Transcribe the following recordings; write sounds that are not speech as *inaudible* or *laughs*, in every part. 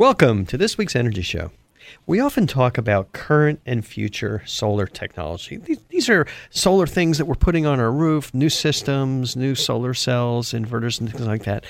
Welcome to this week's Energy Show. We often talk about current and future solar technology. These are solar things that we're putting on our roof, new systems, new solar cells, inverters, and things like that.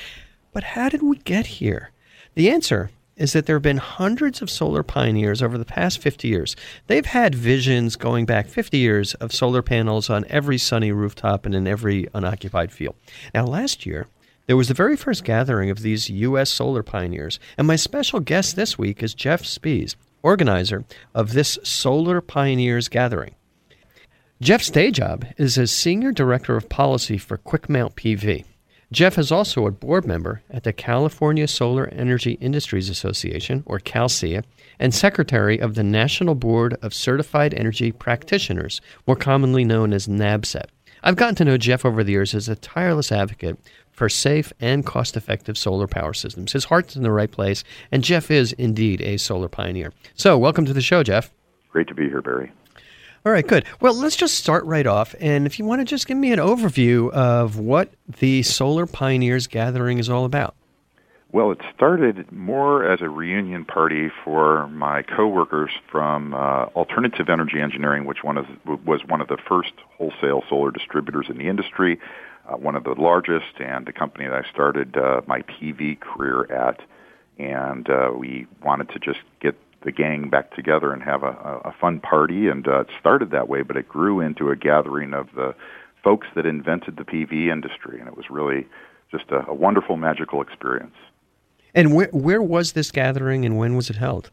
But how did we get here? The answer is that there have been hundreds of solar pioneers over the past 50 years. They've had visions going back 50 years of solar panels on every sunny rooftop and in every unoccupied field. Now, last year, there was the very first gathering of these U.S. solar pioneers, and my special guest this week is Jeff Spies, organizer of this Solar Pioneers Gathering. Jeff's day job is as Senior Director of Policy for QuickMount PV. Jeff is also a board member at the California Solar Energy Industries Association, or CalSEIA, and secretary of the National Board of Certified Energy Practitioners, more commonly known as NABCEP. I've gotten to know Jeff over the years as a tireless advocate for safe and cost effective solar power systems. His heart's in the right place, and Jeff is indeed a solar pioneer. So, welcome to the show, Jeff. Great to be here, Barry. All right, good. Well, let's just start right off. And if you want to just give me an overview of what the Solar Pioneers Gathering is all about. Well, it started more as a reunion party for my coworkers from uh, Alternative Energy Engineering, which one of, was one of the first wholesale solar distributors in the industry, uh, one of the largest, and the company that I started uh, my PV career at. And uh, we wanted to just get the gang back together and have a, a fun party. And uh, it started that way, but it grew into a gathering of the folks that invented the PV industry, and it was really just a, a wonderful, magical experience. And where where was this gathering and when was it held?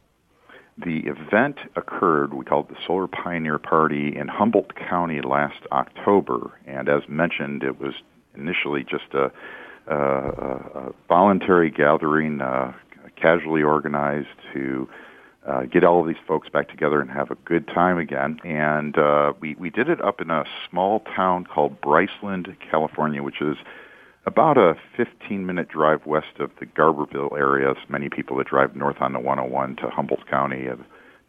The event occurred, we called the Solar Pioneer Party in Humboldt County last October. And as mentioned, it was initially just a, a, a voluntary gathering, uh, casually organized to uh, get all of these folks back together and have a good time again. And uh, we, we did it up in a small town called Briceland, California, which is about a 15 minute drive west of the Garberville area. Many people that drive north on the 101 to Humboldt County have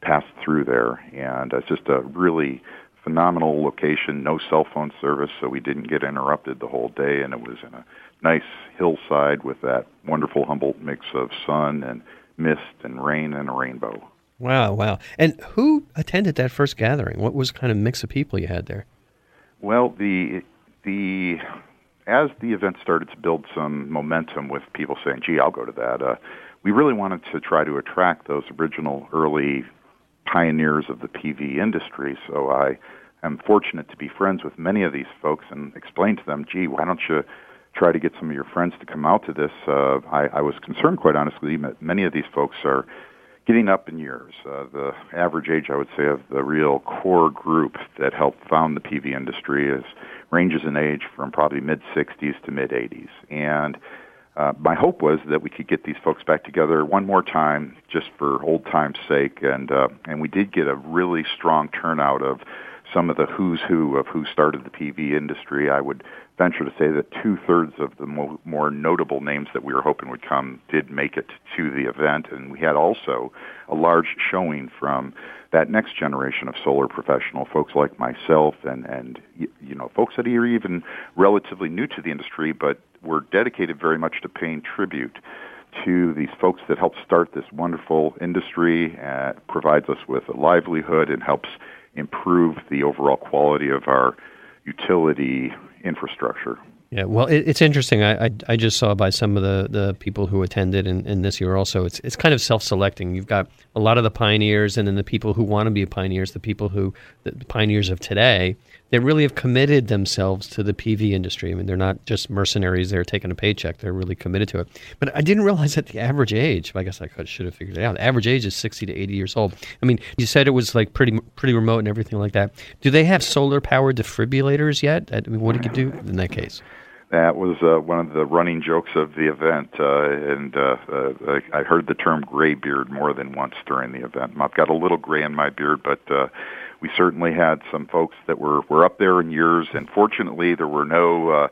passed through there, and uh, it's just a really phenomenal location. No cell phone service, so we didn't get interrupted the whole day, and it was in a nice hillside with that wonderful Humboldt mix of sun and mist and rain and a rainbow. Wow, wow. And who attended that first gathering? What was kind of mix of people you had there? Well, the the as the event started to build some momentum with people saying, gee, I'll go to that, uh, we really wanted to try to attract those original early pioneers of the PV industry. So I am fortunate to be friends with many of these folks and explain to them, gee, why don't you try to get some of your friends to come out to this? Uh, I, I was concerned, quite honestly, that many of these folks are getting up in years. Uh, the average age, I would say, of the real core group that helped found the PV industry is ranges in age from probably mid 60s to mid 80s. And uh, my hope was that we could get these folks back together one more time, just for old time's sake, and uh, and we did get a really strong turnout of some of the who's who of who started the PV industry. I would venture to say that two thirds of the mo- more notable names that we were hoping would come did make it to the event, and we had also a large showing from that next generation of solar professional, folks like myself, and and you know folks that are even relatively new to the industry, but were dedicated very much to paying tribute to these folks that helped start this wonderful industry, uh, provides us with a livelihood, and helps improve the overall quality of our utility infrastructure. Yeah, well, it, it's interesting. I, I, I just saw by some of the, the people who attended, and, and this year also, it's it's kind of self selecting. You've got a lot of the pioneers, and then the people who want to be pioneers, the people who the pioneers of today, they really have committed themselves to the PV industry. I mean, they're not just mercenaries; they're taking a paycheck. They're really committed to it. But I didn't realize that the average age. I guess I could, should have figured it out. The average age is sixty to eighty years old. I mean, you said it was like pretty pretty remote and everything like that. Do they have solar powered defibrillators yet? I mean, what do you do in that case? That was uh, one of the running jokes of the event, uh, and uh, uh, I heard the term "gray beard" more than once during the event. I've got a little gray in my beard, but uh, we certainly had some folks that were were up there in years, and fortunately, there were no. Uh,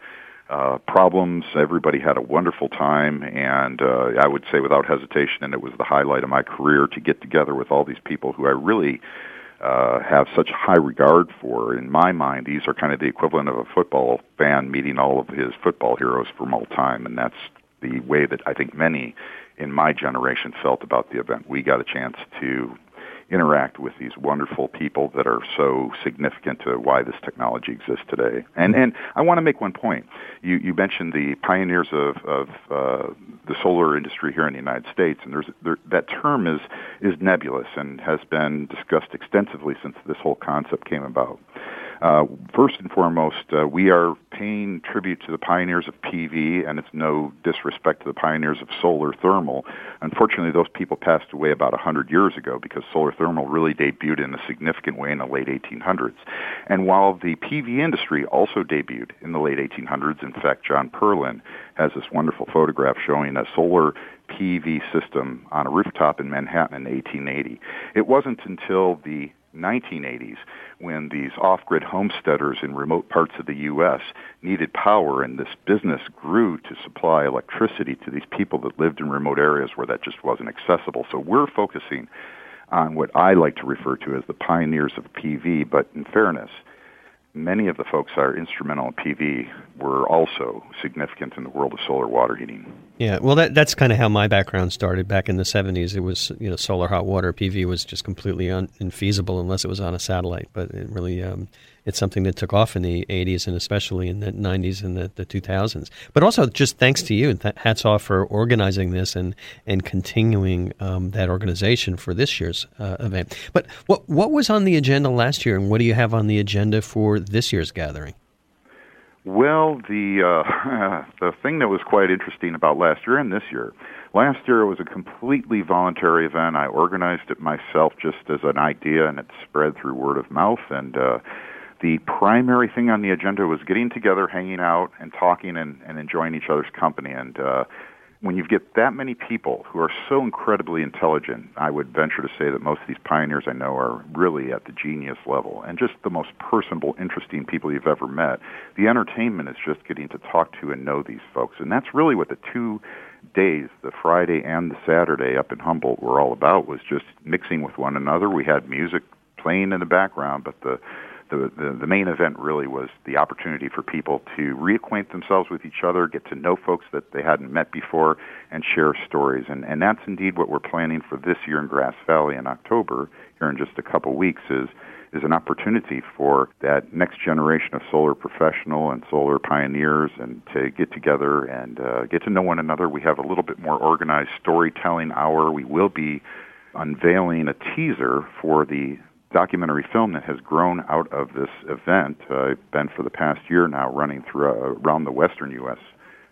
uh, problems. Everybody had a wonderful time, and uh, I would say without hesitation, and it was the highlight of my career to get together with all these people who I really uh, have such high regard for. In my mind, these are kind of the equivalent of a football fan meeting all of his football heroes from all time, and that's the way that I think many in my generation felt about the event. We got a chance to interact with these wonderful people that are so significant to why this technology exists today. And and I want to make one point. You you mentioned the pioneers of of uh, the solar industry here in the United States, and there's there, that term is is nebulous and has been discussed extensively since this whole concept came about. Uh, first and foremost, uh, we are paying tribute to the pioneers of PV, and it's no disrespect to the pioneers of solar thermal. Unfortunately, those people passed away about 100 years ago because solar thermal really debuted in a significant way in the late 1800s. And while the PV industry also debuted in the late 1800s, in fact, John Perlin has this wonderful photograph showing a solar PV system on a rooftop in Manhattan in 1880. It wasn't until the 1980s when these off-grid homesteaders in remote parts of the U.S. needed power and this business grew to supply electricity to these people that lived in remote areas where that just wasn't accessible. So we're focusing on what I like to refer to as the pioneers of PV, but in fairness, many of the folks that are instrumental in PV were also significant in the world of solar water heating. Yeah, well, that, that's kind of how my background started back in the 70s. It was, you know, solar hot water. PV was just completely un- infeasible unless it was on a satellite, but it really um, it's something that took off in the 80s and especially in the 90s and the, the 2000s. But also, just thanks to you, and th- hats off for organizing this and and continuing um, that organization for this year's uh, event. But what what was on the agenda last year, and what do you have on the agenda for this year's gathering? Well, the uh, *laughs* the thing that was quite interesting about last year and this year, last year it was a completely voluntary event. I organized it myself just as an idea, and it spread through word of mouth. And uh, the primary thing on the agenda was getting together, hanging out, and talking and, and enjoying each other's company. And uh, when you get that many people who are so incredibly intelligent, I would venture to say that most of these pioneers I know are really at the genius level and just the most personable, interesting people you've ever met. The entertainment is just getting to talk to and know these folks. And that's really what the two days, the Friday and the Saturday up in Humboldt were all about was just mixing with one another. We had music playing in the background, but the the, the, the main event really was the opportunity for people to reacquaint themselves with each other, get to know folks that they hadn't met before, and share stories. And, and that's indeed what we're planning for this year in Grass Valley in October, here in just a couple weeks, is is an opportunity for that next generation of solar professional and solar pioneers and to get together and uh, get to know one another. We have a little bit more organized storytelling hour. We will be unveiling a teaser for the documentary film that has grown out of this event. Uh, I've been for the past year now running through uh, around the western U.S.,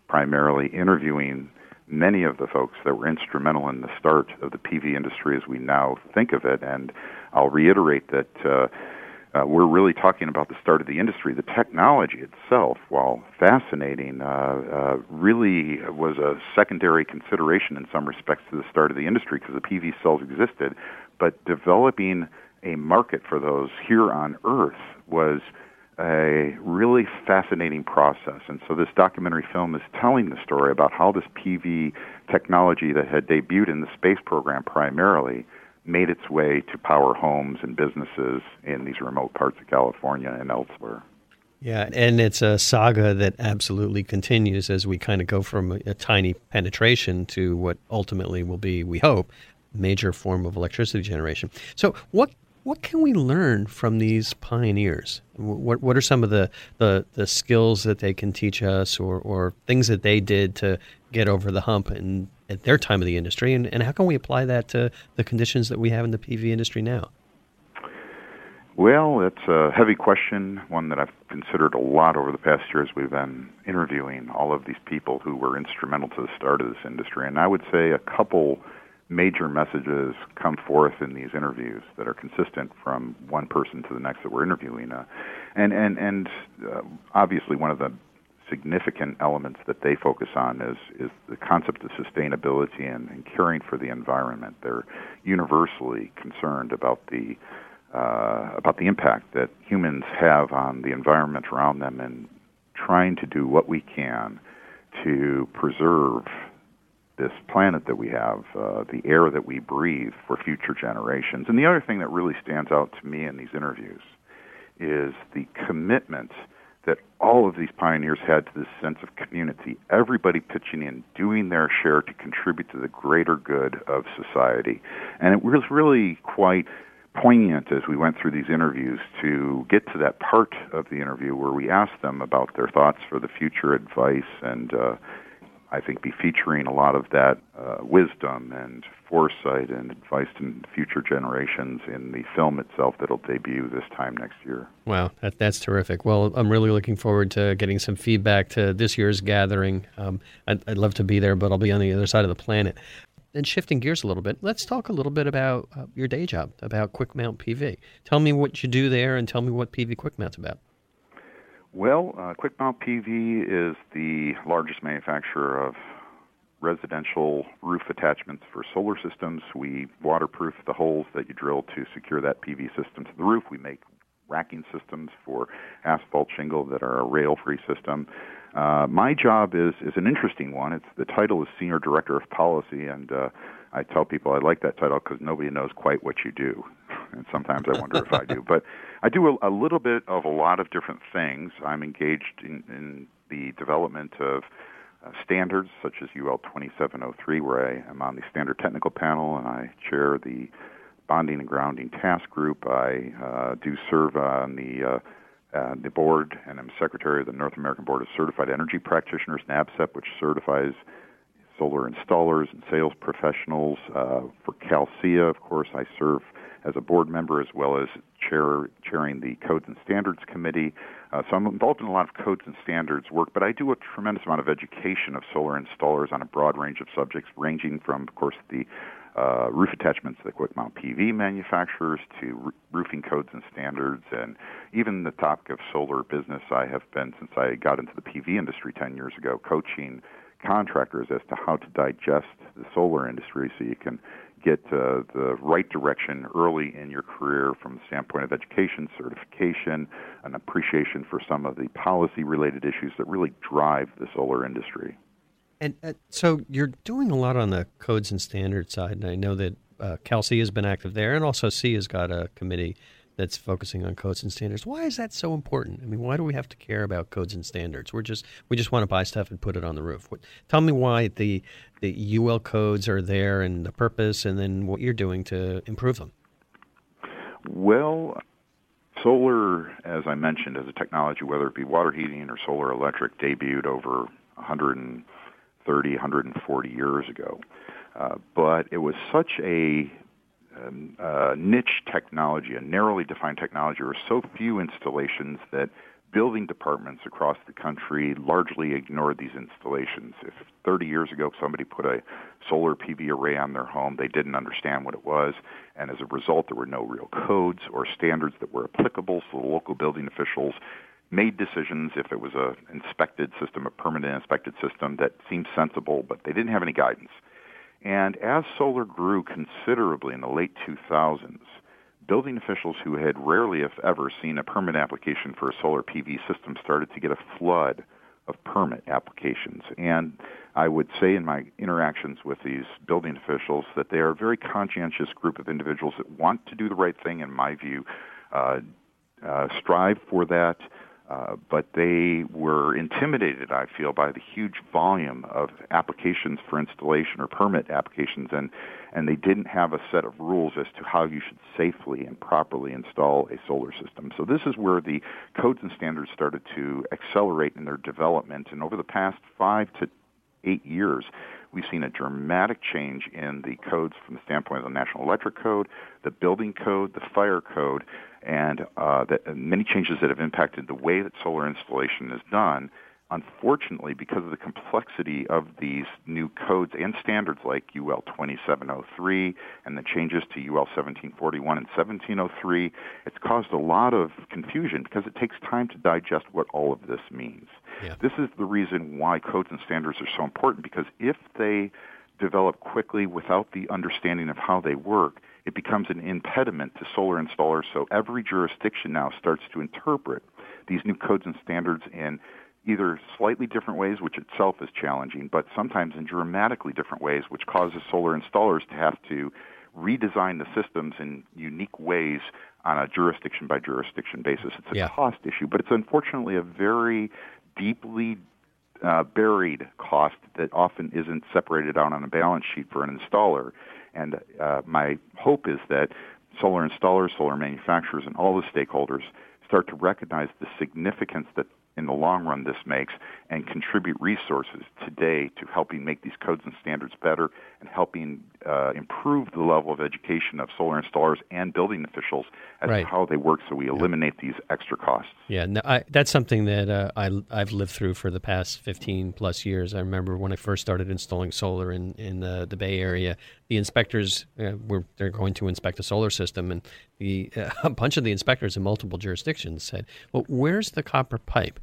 primarily interviewing many of the folks that were instrumental in the start of the PV industry as we now think of it. And I'll reiterate that uh, uh, we're really talking about the start of the industry. The technology itself, while fascinating, uh, uh, really was a secondary consideration in some respects to the start of the industry because the PV cells existed. But developing a market for those here on Earth was a really fascinating process. And so this documentary film is telling the story about how this PV technology that had debuted in the space program primarily made its way to power homes and businesses in these remote parts of California and elsewhere. Yeah, and it's a saga that absolutely continues as we kind of go from a, a tiny penetration to what ultimately will be, we hope, major form of electricity generation. So, what what can we learn from these pioneers? What what are some of the, the, the skills that they can teach us or, or things that they did to get over the hump in, at their time of the industry? And, and how can we apply that to the conditions that we have in the PV industry now? Well, it's a heavy question, one that I've considered a lot over the past years. We've been interviewing all of these people who were instrumental to the start of this industry. And I would say a couple major messages come forth in these interviews that are consistent from one person to the next that we're interviewing. Uh, and and and uh, obviously, one of the significant elements that they focus on is is the concept of sustainability and, and caring for the environment. They're universally concerned about the uh, about the impact that humans have on the environment around them, and trying to do what we can to preserve this planet that we have, uh, the air that we breathe for future generations. And the other thing that really stands out to me in these interviews is the commitment that all of these pioneers had to this sense of community, everybody pitching in, doing their share to contribute to the greater good of society. And it was really quite poignant as we went through these interviews to get to that part of the interview where we asked them about their thoughts for the future advice and uh, I think be featuring a lot of that uh, wisdom and foresight and advice to future generations in the film itself that'll debut this time next year. Wow, that, that's terrific. Well, I'm really looking forward to getting some feedback to this year's gathering. Um, I'd, I'd, love to be there, but I'll be on the other side of the planet. And shifting gears a little bit, let's talk a little bit about uh, your day job, about Quick Mount PV. Tell me what you do there and tell me what PV Quick Mount's about. Well, uh, Quick Mount PV is the largest manufacturer of residential roof attachments for solar systems. We waterproof the holes that you drill to secure that PV system to the roof. We make racking systems for asphalt shingle that are a rail-free system. Uh, my job is is an interesting one. It's the title is senior director of policy, and uh, I tell people I like that title because nobody knows quite what you do, and sometimes I wonder if I do. But I do a, a, little bit of a lot of different things. I'm engaged in, in the development of uh, standards such as UL 2703, where I am on the standard technical panel and I chair the bonding and grounding task group. I uh, do serve on the uh, uh, the board, and I'm secretary of the North American Board of Certified Energy Practitioners, NABCEP, which certifies solar installers and sales professionals. Uh, for CalSEIA, of course, I serve as a board member as well as chair, chairing the Codes and Standards Committee. Uh, so I'm involved in a lot of codes and standards work, but I do a tremendous amount of education of solar installers on a broad range of subjects, ranging from, of course, the uh, roof attachments to the quick mount PV manufacturers to roofing codes and standards, and even the topic of solar business. I have been, since I got into the PV industry 10 years ago, coaching contractors as to how to digest the solar industry so you can get uh, the right direction early in your career from the standpoint of education, certification, an appreciation for some of the policy related issues that really drive the solar industry. And uh, so you're doing a lot on the codes and standards side, and I know that uh, CalSEIA has been active there, and also SEIA has got a committee that's focusing on codes and standards. Why is that so important? I mean, why do we have to care about codes and standards? We're just we just want to buy stuff and put it on the roof. What, tell me why the the UL codes are there and the purpose, and then what you're doing to improve them. Well, solar, as I mentioned, as a technology, whether it be water heating or solar electric, debuted over 130, 140 years ago. Uh, but it was such a uh, niche technology, a narrowly defined technology. Were so few installations that building departments across the country largely ignored these installations. If 30 years ago somebody put a solar PV array on their home, they didn't understand what it was, and as a result, there were no real codes or standards that were applicable, so the local building officials made decisions if it was a inspected system, a permanent inspected system that seemed sensible, but they didn't have any guidance. And as solar grew considerably in the late 2000s, building officials who had rarely, if ever, seen a permit application for a solar PV system started to get a flood of permit applications. And I would say in my interactions with these building officials that they are a very conscientious group of individuals that want to do the right thing, in my view, uh, uh, strive for that, uh, but they were intimidated, I feel, by the huge volume of applications for installation or permit applications, and, and they didn't have a set of rules as to how you should safely and properly install a solar system. So this is where the codes and standards started to accelerate in their development, and over the past five to eight years, we've seen a dramatic change in the codes from the standpoint of the National Electric Code, the Building Code, the Fire Code, and uh, that, many changes that have impacted the way that solar installation is done. Unfortunately, because of the complexity of these new codes and standards like UL 2703 and the changes to UL 1741 and 1703, it's caused a lot of confusion because it takes time to digest what all of this means. Yeah. This is the reason why codes and standards are so important because if they develop quickly without the understanding of how they work, it becomes an impediment to solar installers. So every jurisdiction now starts to interpret these new codes and standards in either slightly different ways, which itself is challenging, but sometimes in dramatically different ways, which causes solar installers to have to redesign the systems in unique ways on a jurisdiction by jurisdiction basis. It's a Yeah. cost issue, but it's unfortunately a very deeply uh, buried cost that often isn't separated out on a balance sheet for an installer. And uh, my hope is that solar installers, solar manufacturers, and all the stakeholders start to recognize the significance that in the long run this makes and contribute resources today to helping make these codes and standards better and helping uh, improve the level of education of solar installers and building officials as Right. to how they work so we eliminate these extra costs. Yeah, no, I, that's something that uh, I, I've lived through for the past 15 plus years. I remember when I first started installing solar in, in the, the Bay Area, the inspectors uh, were they're going to inspect a solar system, and the uh, *laughs* a bunch of the inspectors in multiple jurisdictions said, "Well, where's the copper pipe?"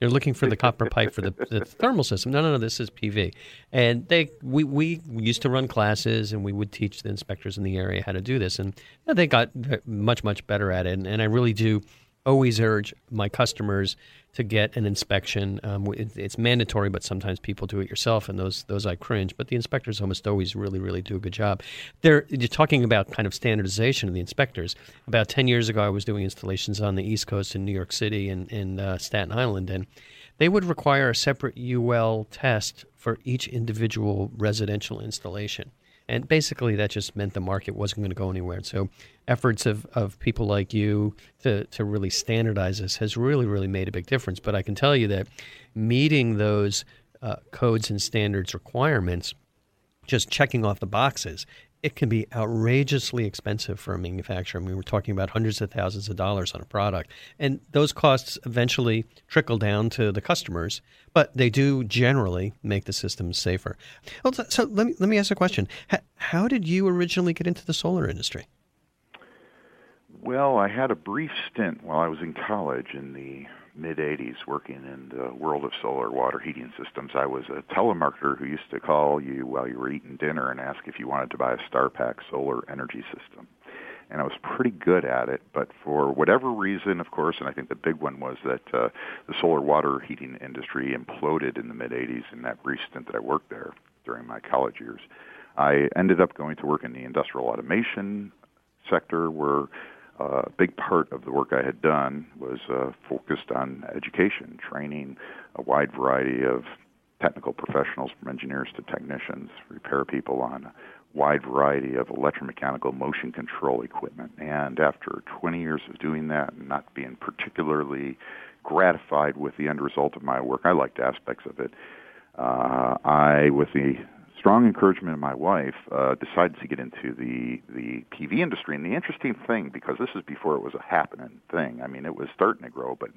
They're looking for the copper pipe for the, the thermal system. No, no, no. This is PV, and they we we used to run classes, and we would teach the inspectors in the area how to do this, and yeah, they got much much better at it. And, and I really do always urge my customers to get an inspection. Um, it, it's mandatory, but sometimes people do it yourself, and those those I cringe. But the inspectors almost always really really do a good job. They're you're talking about kind of standardization of the inspectors. About ten years ago, I was doing installations on the East Coast in New York City and in uh, Staten Island, and they would require a separate UL test for each individual residential installation. And basically, that just meant the market wasn't going to go anywhere. So, efforts of, of people like you to, to really standardize this has really, really made a big difference. But I can tell you that meeting those uh, codes and standards requirements, just checking off the boxes, it can be outrageously expensive for a manufacturer. I mean, we're talking about hundreds of thousands of dollars on a product. And those costs eventually trickle down to the customers, but they do generally make the systems safer. Well, so- let me, let me ask a question. How did you originally get into the solar industry? Well, I had a brief stint while I was in college in the mid 80s working in the world of solar water heating systems. I was a telemarketer who used to call you while you were eating dinner and ask if you wanted to buy a StarPack solar energy system. And I was pretty good at it, but for whatever reason, of course, and I think the big one was that uh, the solar water heating industry imploded in the mid 80s in that brief stint that I worked there during my college years. I ended up going to work in the industrial automation sector where a big part of the work I had done was uh, focused on education, training a wide variety of technical professionals from engineers to technicians, repair people on a wide variety of electromechanical motion control equipment. And after 20 years of doing that and not being particularly gratified with the end result of my work, I liked aspects of it. Uh, I, with the strong encouragement of my wife, uh, decided to get into the the PV industry. And the interesting thing, because this is before it was a happening thing. I mean, it was starting to grow, but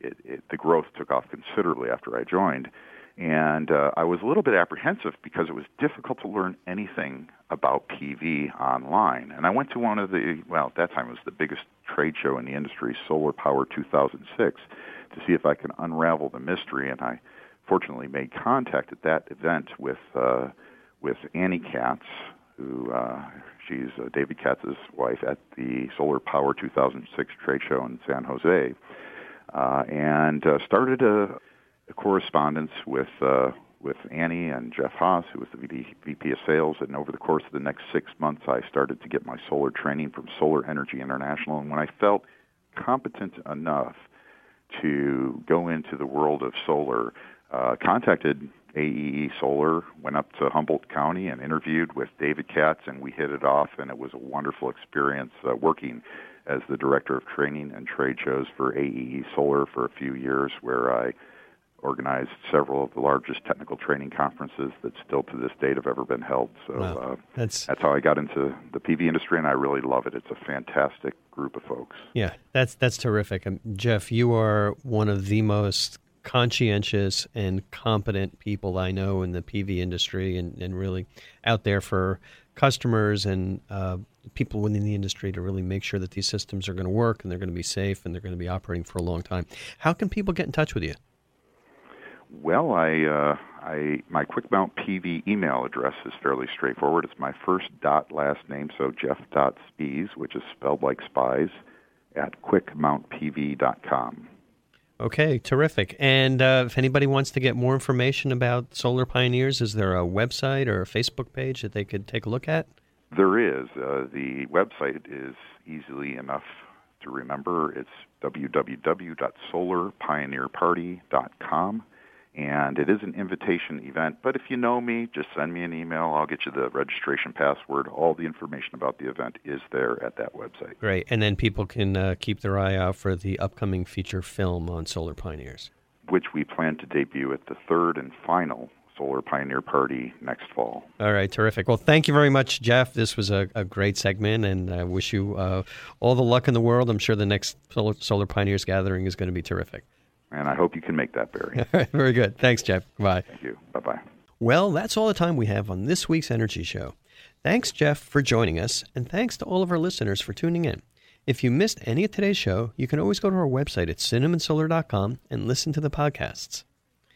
it, it, the growth took off considerably after I joined. And uh, I was a little bit apprehensive because it was difficult to learn anything about PV online. And I went to one of the, well, at that time it was the biggest trade show in the industry, Solar Power 2006, to see if I can unravel the mystery. And I fortunately made contact at that event with uh, with Annie Katz, who uh, she's uh, David Katz's wife at the Solar Power 2006 trade show in San Jose, uh, and uh, started a, a correspondence with uh, with Annie and Jeff Haas, who was the VP, VP of Sales. And over the course of the next six months, I started to get my solar training from Solar Energy International. And when I felt competent enough to go into the world of solar, uh, contacted AEE Solar, went up to Humboldt County and interviewed with David Katz, and we hit it off, and it was a wonderful experience uh, working as the director of training and trade shows for AEE Solar for a few years, where I organized several of the largest technical training conferences that still to this date have ever been held. So Wow. uh, That's that's how I got into the PV industry, and I really love it. It's a fantastic group of folks. Yeah, that's that's terrific. Um, Jeff, you are one of the most conscientious and competent people I know in the PV industry, and, and really out there for customers and uh, people within the industry to really make sure that these systems are going to work and they're going to be safe and they're going to be operating for a long time. How can people get in touch with you? Well, I, uh, I, my QuickMount PV email address is fairly straightforward. It's my first dot last name, so Jeff dot Spies, which is spelled like spies, at quickmountpv.com. Okay, terrific. And uh, if anybody wants to get more information about Solar Pioneers, is there a website or a Facebook page that they could take a look at? There is. Uh, the website is easily enough to remember. It's www.solarpioneerparty.com. And it is an invitation event, but if you know me, just send me an email. I'll get you the registration password. All the information about the event is there at that website. Great. And then people can uh, keep their eye out for the upcoming feature film on Solar Pioneers, which we plan to debut at the third and final Solar Pioneer Party next fall. All right, terrific. Well, thank you very much, Jeff. This was a, a great segment, and I wish you uh, all the luck in the world. I'm sure the next Solar, Solar Pioneers gathering is going to be terrific. And I hope you can make that, Barry. *laughs* very good. Thanks, Jeff. Bye. Thank you. Bye bye. Well, that's all the time we have on this week's Energy Show. Thanks, Jeff, for joining us, and thanks to all of our listeners for tuning in. If you missed any of today's show, you can always go to our website at cinnamonsolar.com and listen to the podcasts.